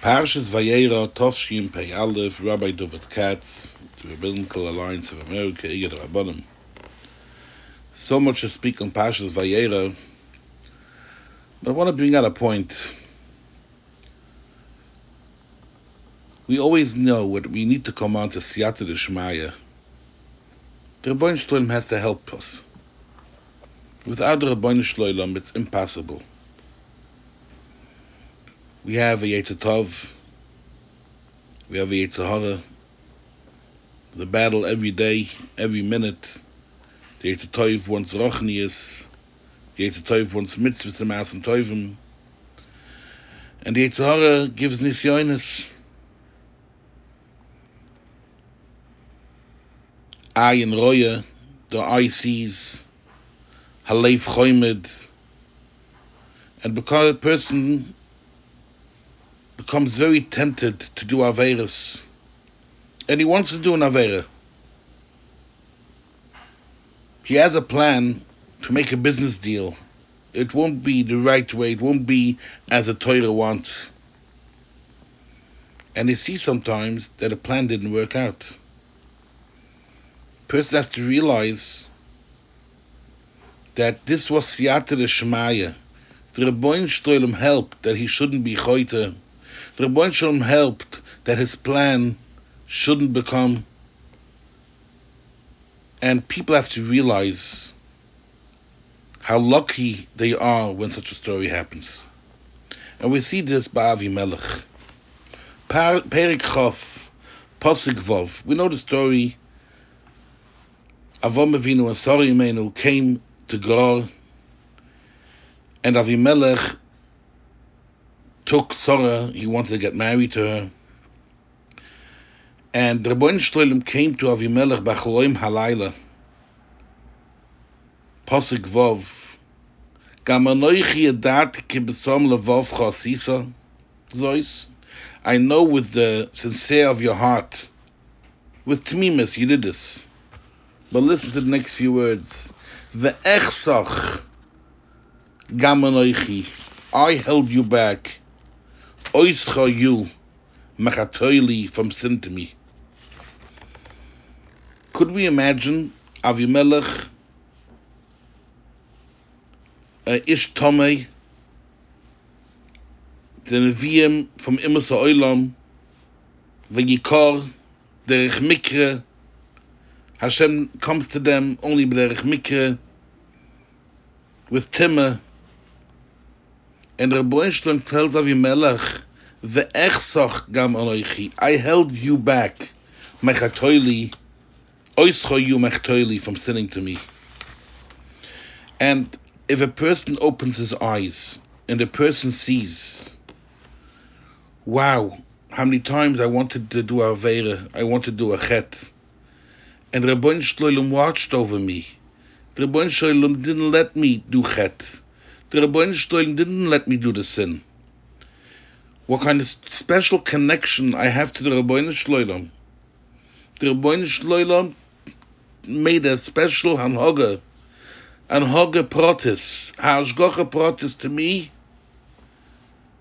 Parshas Vayera, Tovshim Pei Aleph, Rabbi David Katz, the Rabbinical Alliance of America, Igad Rabbanim. So much to speak on Parshas Vayera, but I want to bring out a point. We always know what we need to come on to Siyata Shmaya. The Rabbeinu Shloim has to help us. Without the Rabbeinu Shloim, it's impossible. We have a Yetzatov, we have a Yetzahara, the battle every day, every minute. The Yetzatov wants Rochnias, the Yetzatov wants mitzvahs and maas and and the Yetzahara gives nisyonis. Ayin Roya, the eye sees, Halev Choymed, and because a person becomes very tempted to do Averis. And he wants to do an Avera. He has a plan to make a business deal. It won't be the right way, it won't be as a Torah wants. And he sees sometimes that a plan didn't work out. Person has to realize that this was Siyata de Shemaya. The Rabbein Shtoilem helped that he shouldn't be Choyte Rebbein Shalom helped that his plan shouldn't become. And people have to realize how lucky they are when such a story happens. And we see this by Avi Melech. Perik Chof, Vov. We know the story. Avon Avinu and Sari came to Gor, and Avimelech took Sarah, he wanted to get married to her. And Rabbein Shloim came to Avimelech Bachloim Halayla. Pasuk Vov. Gam anoichi yadat ki besom. Zois. I know with the sincere of your heart, with tmimis, you did this. But listen to the next few words. Ve'echsach gam anoichi. I held you back oischa you mechatoili from sin to me. Could we imagine Avimelech, uh, Ish Tomei, the Nevi'im from Imus HaOlam, V'yikor, Derech Mikre, Hashem comes to them only Derech Mikre, with Timah, and Rabbi Shlom tells Avimelech, Ve'echsoch gam aloichi, I held you back, mechatoili, oischo you mechatoili, from sinning to me. And if a person opens his eyes, and a person sees, wow, how many times I wanted to do Avera, I wanted to do a chet, and Rabbi Shlom watched over me. Rabbi Shlom didn't let me do chet the Rabbeinu Shloim didn't let me do the sin. What kind of special connection I have to the Rabbeinu Shloim? The Rabbeinu Shloim made a special hanhoga, hanhoga protis, hashgocha protis to me.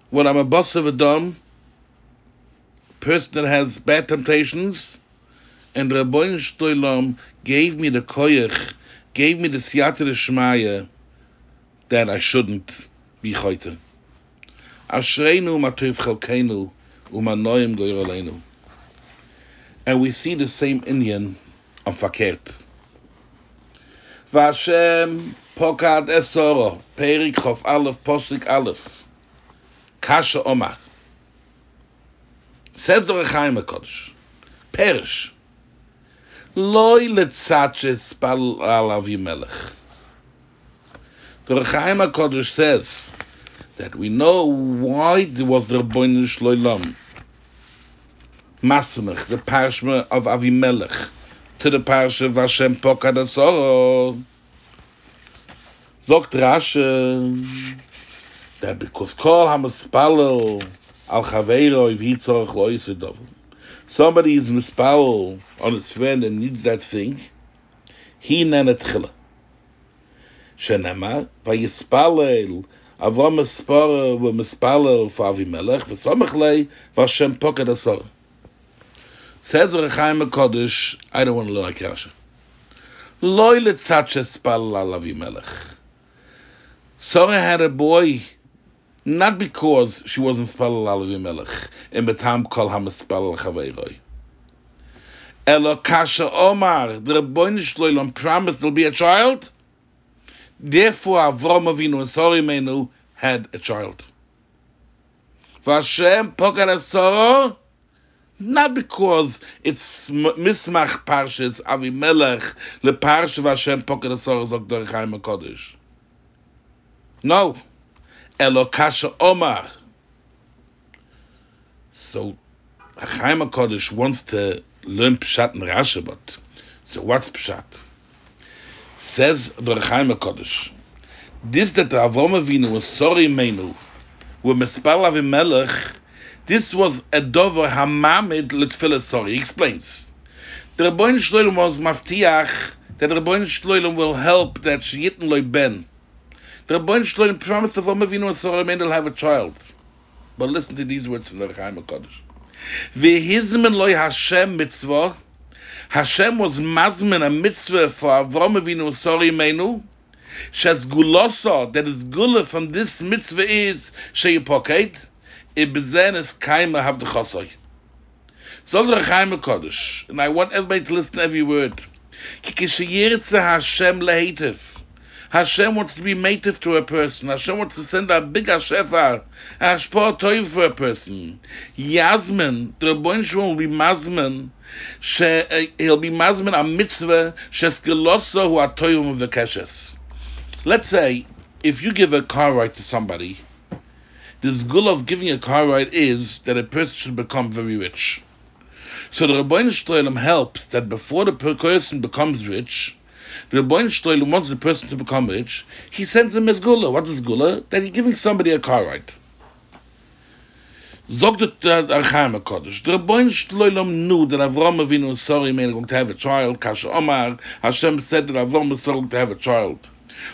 When I'm a boss of a dom, person that has bad temptations, and Rabbeinu Shloim gave me the koyach, gave me the siyata shmaya that I shouldn't be choite. Ashreinu matuv chalkeinu umanoim goyrolenu. And we see the same Indian on Fakert. Vashem pokad esoro perik chof aleph posik aleph kasha omar. Says the Rechaim HaKodesh, perish, loy letzatches spal al Avimelech. The Rechaim HaKodesh says that we know why there was the Rabbeinu Shloilam Masmech, the parashma of Avimelech, to the parasha of Hashem Pokad Asoro. Zogt Rashi that because Kol HaMaspalo Al Chaveiro If Yitzorach Lo Somebody is mispalo on his friend and needs that thing, he nanet chila. שנאמר ויספלל אברהם מספר ומספלל פאבי מלך וסומך לי ושם פוקד עשור. סזר חיים הקודש I don't want to look at Russia לאי לצד שספלל על אבי מלך. סורי had a boy not because she wasn't spelled al avi melech in betam kol ha mispelled al chavei roi elo kasha omar the rabbi nishloilom promised there'll be a child. Therefore, Avram Avinu and Menu had a child. Vashem Pokar Asoro, not because it's Mismach Parshas Avimelech, le Parsha Vashem Pokar Asoro, Zog Der Chaim HaKodesh. No. Elo Kasha Omar. So, Chaim HaKodesh wants to learn Pshat and Rashi, but so what's Pshat? Says the Rechaim HaKodesh, this that Avram Avinu was sorry meinu, with Mespal Avimelech, this was a dover hamamid letfilah sorry. He explains. The Rebbein Shloilem was maftiach that Rebbein Shloilem will help that Sheyitten loy ben. The Rebbein Shloilem promised Avram Avinu and meinu will have a child. But listen to these words from the Rechaim HaKodesh. V'hizmen loy Hashem mitzvah Hashem was mazmen a mitzvah for Avram Avinu Sori Meinu. Shes gulosa, that is gula from this mitzvah is sheyipoket, ibzen is kaima have the chosoi. So the Chaim Kodesh, and I want everybody to listen to every word. Ki kishiyiritze Hashem lehetiv. Hashem wants to be mative to a person. Hashem wants to send a big Hashefar, a Hashpor Toiv for a person. Yasmin, the Rebbein Shalom will be Mazman, eh, he'll be Mazman a mitzvah, shesgeloso hu atoyim of the keshes. Let's say, if you give a car ride to somebody, the goal of giving a car ride is that a person should become very rich. So the Rebbein Shalom helps that before the person becomes rich, the Rebbein wants the person to become rich, he sends him his gula. What is gula? That he's giving somebody a car ride. Zogt the Archaim HaKodesh. The Rebbein Shloim knew that Avram Avinu was sorry man going to have a child. Kasha Omar, Hashem said that Avram was sorry to have a child.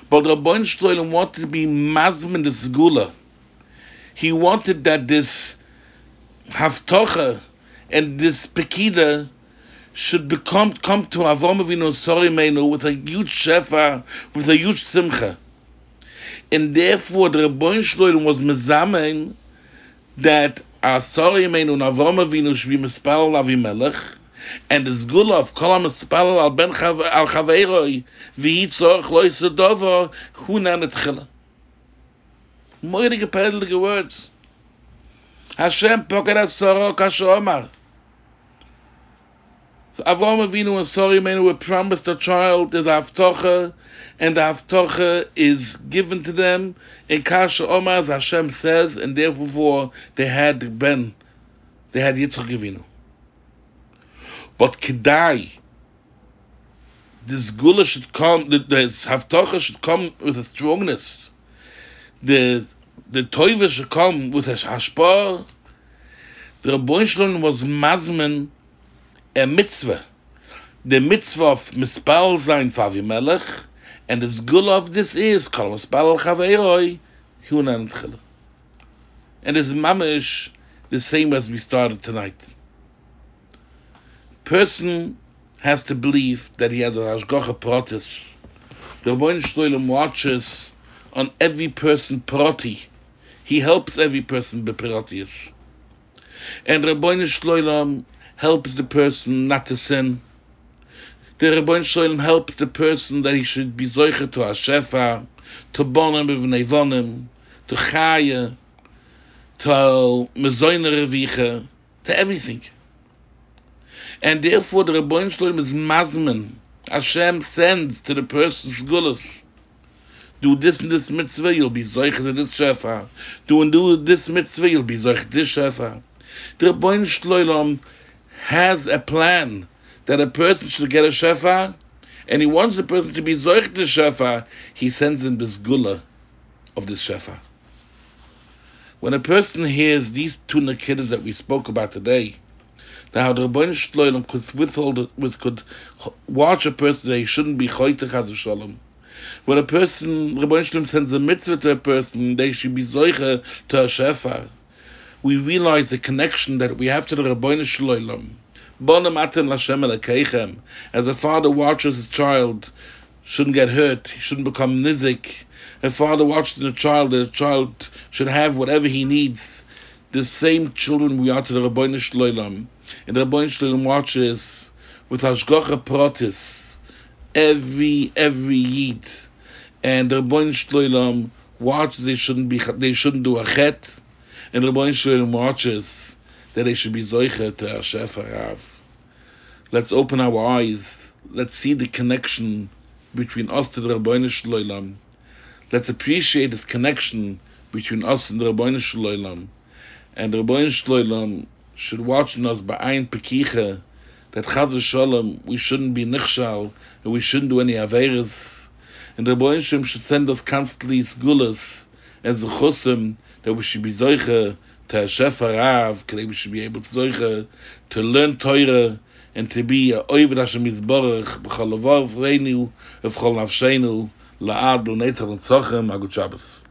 But the Rebbein Shloim wanted to be mazmin this gula. He wanted that this haftocha and this pekida should become come to Avram Avinu Sori Meinu with a huge shefa, with a huge simcha. And therefore the Rebbein Shloim was mezamen that Asori Meinu and Avram Avinu should be mispal Avimelech, and the zgula of kol mispal al ben al chaveiroi v'hi tzorch lo yisodovo nan etchila. Moirige pedelige words. Hashem poker asoro kasho omar. So Avram Avinu and Sori Menu were promised a child. There's Avtocha, and the Avtocha is given to them in Kasha Omar, as Hashem says, and therefore they had Ben, they had Yitzchak Avinu. But Kedai, this Gula should come, the, Havtocha should come with a strongness. The the Toiva should come with a Hashpah. The Rabbi was Mazman a mitzvah. The mitzvah of mispal favi melech, and the zgul of this is kol mispal chaveiroi hunan tchila. And it's mamish the same as we started tonight. Person has to believe that he has a hashgacha protis. The Rabbeinu Shloim watches on every person proti. He helps every person be protius. And Rabbeinu Shloim helps the person not to sin. The Rebbein Shalom helps the person that he should be zoicha to Hashefa, to bonim b'vnei to chaya, to mezoyne revicha, to everything. And therefore the Rebbein Shalom is mazmen. Hashem sends to the person's gulas. Do this and this mitzvah, you'll be zoicha to this shefa. Do and do this mitzvah, you'll be zoicha to this shefa. The Rebbein Shalom has a plan that a person should get a shefa, and he wants the person to be zoich the shefa, he sends in this gula of this shefa. When a person hears these two nakidas that we spoke about today, that how the Rebbeinu Shloim could withhold, was, could watch a person that he shouldn't be choyte chaz shalom, When a person, Rabbi Shalom sends a mitzvah to a person, they should be zoiche to a shefa. We realize the connection that we have to the Rabbi Shalom. As a father watches his child, shouldn't get hurt, he shouldn't become nizik. A father watches a child, the child should have whatever he needs. The same children we are to the Rabbi Shalom. And the Rabbi Shalom watches with Hashgacha Pratis every every yid and the Rabbi Shloim watches they shouldn't be they shouldn't do a chet, and Rabbi Shloim watches that they should be zoicha to Hashef Harav. Let's open our eyes. Let's see the connection between us to the Rabbi Shloim. Let's appreciate this connection between us and the Rabbi Shloim. And the Rabbi Shloim should watch us by ein pekicha that Chaz Shalom we shouldn't be nichshal and we shouldn't do any averes and the Rebbein Shem should send us constantly gulas as a chosim that we should be zoiche to a shefa rav, that we should be able to learn Torah and to be a oivad Hashem Yisborach b'chol avav reinu, v'chol nafsheinu, la'ad, l'netzach, l'ntzochem, agut Shabbos.